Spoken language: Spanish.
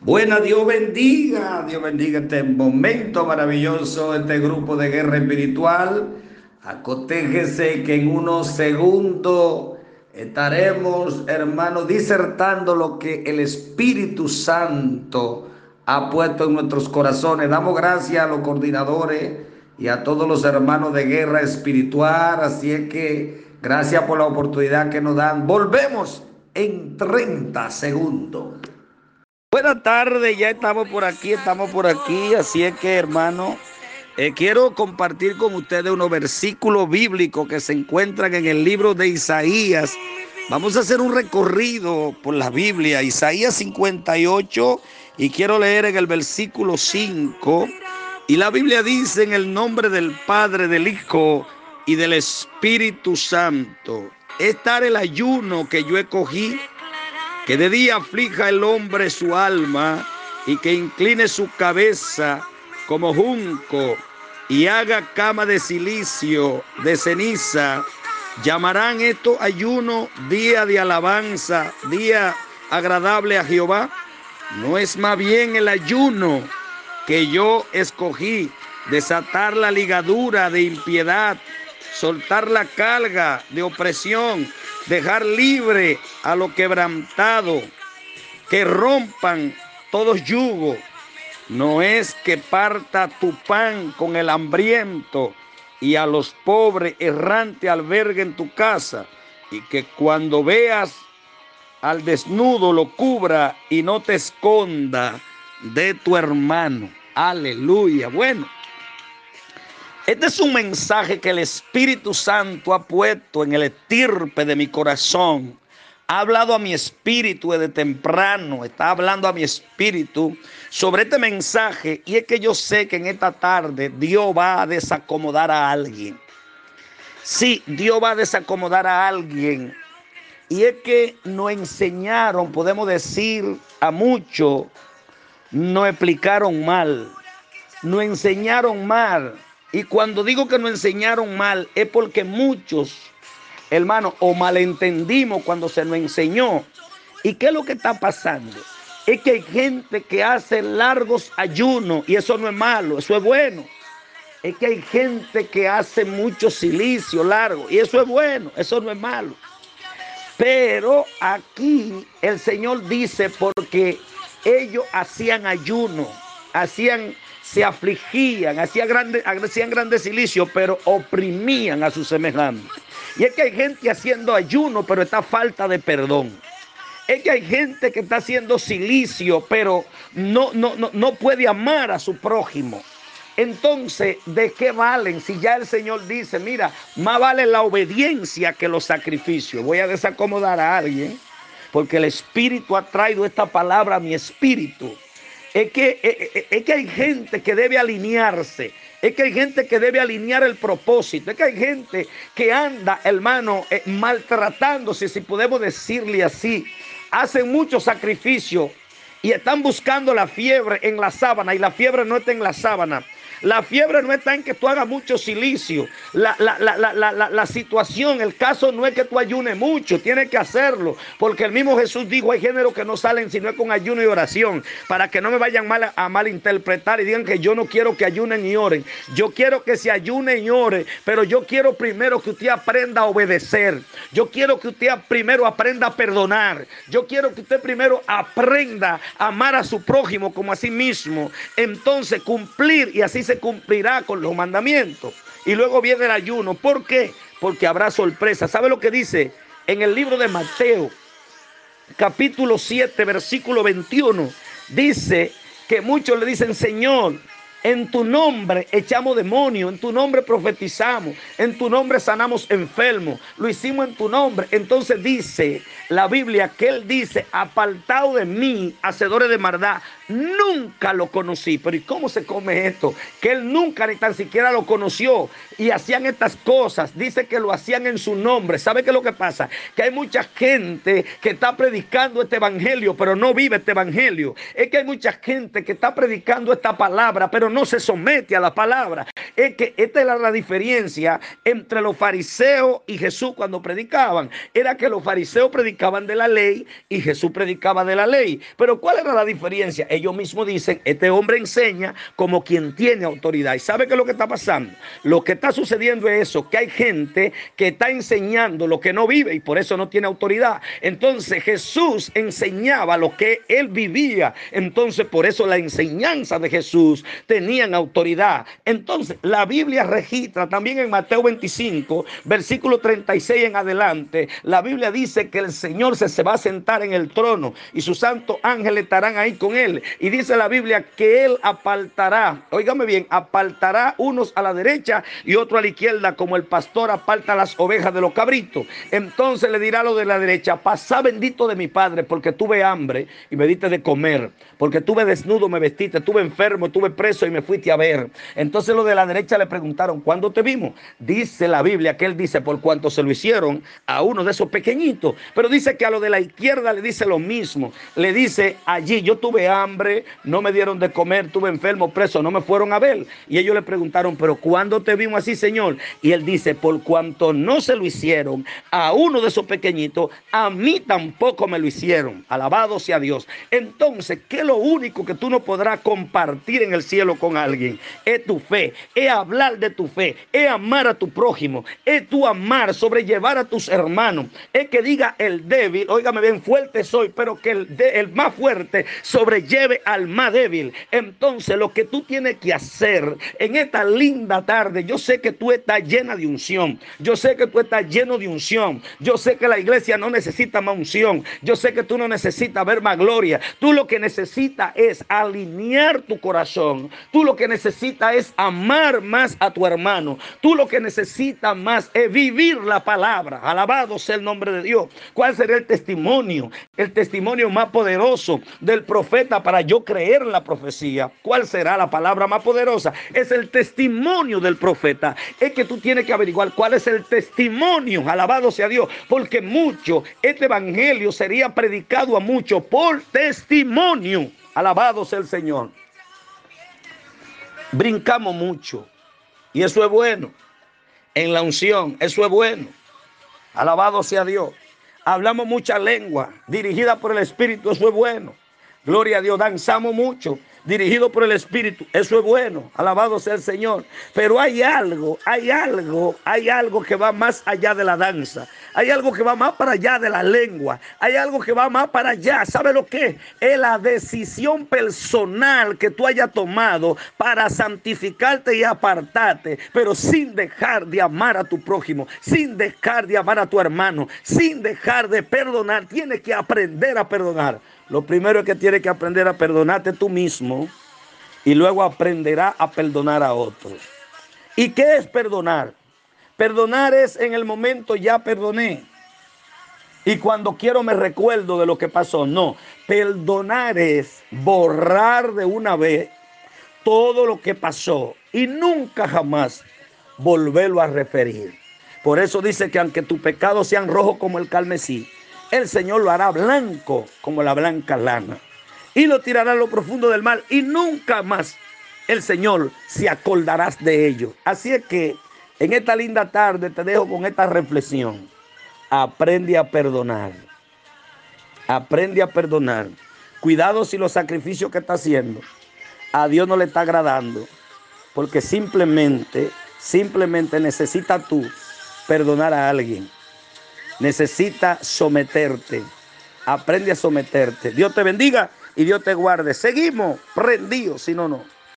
Buena, Dios bendiga, Dios bendiga este momento maravilloso, este grupo de guerra espiritual. Acotéjese que en unos segundos estaremos, hermanos, disertando lo que el Espíritu Santo ha puesto en nuestros corazones. Damos gracias a los coordinadores y a todos los hermanos de guerra espiritual. Así es que gracias por la oportunidad que nos dan. Volvemos en 30 segundos. Buenas tardes, ya estamos por aquí, estamos por aquí, así es que hermano, eh, quiero compartir con ustedes unos versículos bíblicos que se encuentran en el libro de Isaías. Vamos a hacer un recorrido por la Biblia, Isaías 58, y quiero leer en el versículo 5. Y la Biblia dice en el nombre del Padre, del Hijo y del Espíritu Santo, estar el ayuno que yo escogí que de día aflija el hombre su alma y que incline su cabeza como junco y haga cama de silicio, de ceniza. Llamarán esto ayuno, día de alabanza, día agradable a Jehová. No es más bien el ayuno que yo escogí, desatar la ligadura de impiedad, soltar la carga de opresión, dejar libre a lo quebrantado, que rompan todos yugos. No es que parta tu pan con el hambriento y a los pobres errante albergue en tu casa y que cuando veas al desnudo lo cubra y no te esconda de tu hermano. Aleluya. Bueno, este es un mensaje que el Espíritu Santo ha puesto en el estirpe de mi corazón. Ha hablado a mi espíritu desde temprano, está hablando a mi espíritu sobre este mensaje y es que yo sé que en esta tarde Dios va a desacomodar a alguien. Sí, Dios va a desacomodar a alguien. Y es que nos enseñaron, podemos decir a muchos, nos explicaron mal, nos enseñaron mal y cuando digo que nos enseñaron mal, es porque muchos, hermanos, o malentendimos cuando se nos enseñó. ¿Y qué es lo que está pasando? Es que hay gente que hace largos ayunos y eso no es malo, eso es bueno. Es que hay gente que hace mucho silicio largo y eso es bueno, eso no es malo. Pero aquí el Señor dice porque ellos hacían ayuno, hacían se afligían, hacían grandes, hacían grandes silicios, pero oprimían a sus semejantes. Y es que hay gente haciendo ayuno, pero está falta de perdón. Es que hay gente que está haciendo silicio, pero no, no, no, no puede amar a su prójimo. Entonces, ¿de qué valen? Si ya el Señor dice, mira, más vale la obediencia que los sacrificios. Voy a desacomodar a alguien, porque el Espíritu ha traído esta palabra a mi espíritu es que, eh, eh, eh, es que hay gente que debe alinearse. Es que hay gente que debe alinear el propósito. Es que hay gente que anda, hermano, maltratándose, si podemos decirle así. Hacen mucho sacrificio y están buscando la fiebre en la sábana y la fiebre no está en la sábana. La fiebre no está en que tú hagas mucho silicio. La, la, situación, el caso no es que tú ayunes mucho, tienes que hacerlo. Porque el mismo Jesús dijo, hay géneros que no salen sino con ayuno y oración. Para que no me vayan mal a, malinterpretar y digan que yo no quiero que ayunen y oren. Yo quiero que se ayunen y oren. Pero yo quiero primero que usted aprenda a obedecer. Yo quiero que usted primero aprenda a perdonar. Yo quiero que usted primero aprenda a amar a su prójimo como a sí mismo. Entonces cumplir y así se cumplirá con los mandamientos. Y luego viene el ayuno. ¿Por qué? Porque habrá sorpresa. ¿Sabe lo que dice en el libro de Mateo, capítulo 7, versículo 21? Dice que muchos le dicen, Señor, en tu nombre echamos demonios, en tu nombre profetizamos, en tu nombre sanamos enfermos, lo hicimos en tu nombre. Entonces dice la Biblia que Él dice, apartado de mí, hacedores de maldad, nunca lo conocí. Pero ¿y cómo se come esto? Que Él nunca ni tan siquiera lo conoció y hacían estas cosas. Dice que lo hacían en su nombre. ¿Sabe qué es lo que pasa? Que hay mucha gente que está predicando este evangelio, pero no vive este evangelio. Es que hay mucha gente que está predicando esta palabra, pero no se somete a la palabra. Es que esta era la diferencia entre los fariseos y Jesús cuando predicaban. Era que los fariseos predicaban de la ley y Jesús predicaba de la ley. Pero ¿cuál era la diferencia? Ellos mismos dicen, este hombre enseña como quien tiene autoridad. ¿Y sabe qué es lo que está pasando? Lo que está sucediendo es eso, que hay gente que está enseñando lo que no vive y por eso no tiene autoridad. Entonces Jesús enseñaba lo que él vivía. Entonces por eso la enseñanza de Jesús tenían autoridad. Entonces la Biblia registra también en Mateo 25, versículo 36 en adelante. La Biblia dice que el Señor se, se va a sentar en el trono y sus santos ángeles estarán ahí con él. Y dice la Biblia que él apartará, oígame bien, apartará unos a la derecha y otro a la izquierda como el pastor aparta las ovejas de los cabritos. Entonces le dirá lo de la derecha, pasa bendito de mi Padre porque tuve hambre y me diste de comer, porque tuve desnudo, me vestiste, tuve enfermo, tuve preso y me fuiste a ver. Entonces lo de la derecha le preguntaron, ¿cuándo te vimos? Dice la Biblia que él dice, por cuanto se lo hicieron a uno de esos pequeñitos, pero dice que a lo de la izquierda le dice lo mismo, le dice, allí yo tuve hambre, no me dieron de comer, tuve enfermo, preso, no me fueron a ver. Y ellos le preguntaron, pero ¿cuándo te vimos así, Señor? Y él dice, por cuanto no se lo hicieron a uno de esos pequeñitos, a mí tampoco me lo hicieron. Alabado sea Dios. Entonces, ¿qué es lo único que tú no podrás compartir en el cielo con alguien? Es tu fe, es hablar de tu fe, es amar a tu prójimo, es tu amar, sobrellevar a tus hermanos, es que diga el débil, óigame bien, fuerte soy, pero que el, el más fuerte sobrelleve al más débil. Entonces, lo que tú tienes que hacer en esta linda tarde, yo sé que tú estás llena de unción, yo sé que tú estás lleno de unción, yo sé que la iglesia no necesita más unción, yo sé que tú no necesitas ver más gloria, tú lo que necesitas es alinear tu corazón, tú lo que necesitas es amar más a tu hermano, tú lo que necesitas más es vivir la palabra, alabado sea el nombre de Dios. ¿Cuál sería el testimonio? El testimonio más poderoso del profeta para yo creer en la profecía. ¿Cuál será la palabra más poderosa? Es el testimonio del profeta. Es que tú tienes que averiguar cuál es el testimonio, alabado sea Dios, porque mucho, este evangelio sería predicado a muchos por testimonio. Alabado sea el Señor. Brincamos mucho y eso es bueno. En la unción, eso es bueno. Alabado sea Dios. Hablamos mucha lengua dirigida por el Espíritu, eso es bueno. Gloria a Dios, danzamos mucho dirigido por el Espíritu. Eso es bueno, alabado sea el Señor. Pero hay algo, hay algo, hay algo que va más allá de la danza. Hay algo que va más para allá de la lengua. Hay algo que va más para allá. ¿Sabe lo que? Es la decisión personal que tú hayas tomado para santificarte y apartarte, pero sin dejar de amar a tu prójimo, sin dejar de amar a tu hermano, sin dejar de perdonar. Tienes que aprender a perdonar. Lo primero es que tienes que aprender a perdonarte tú mismo y luego aprenderá a perdonar a otros. ¿Y qué es perdonar? Perdonar es en el momento ya perdoné. Y cuando quiero me recuerdo de lo que pasó. No, perdonar es borrar de una vez todo lo que pasó y nunca jamás volverlo a referir. Por eso dice que aunque tus pecados sean rojos como el carmesí, el Señor lo hará blanco como la blanca lana y lo tirará a lo profundo del mar y nunca más el Señor se acordará de ello. Así es que en esta linda tarde te dejo con esta reflexión. Aprende a perdonar. Aprende a perdonar. Cuidado si los sacrificios que está haciendo a Dios no le está agradando. Porque simplemente, simplemente necesita tú perdonar a alguien. Necesita someterte. Aprende a someterte. Dios te bendiga y Dios te guarde. Seguimos prendidos, si no, no.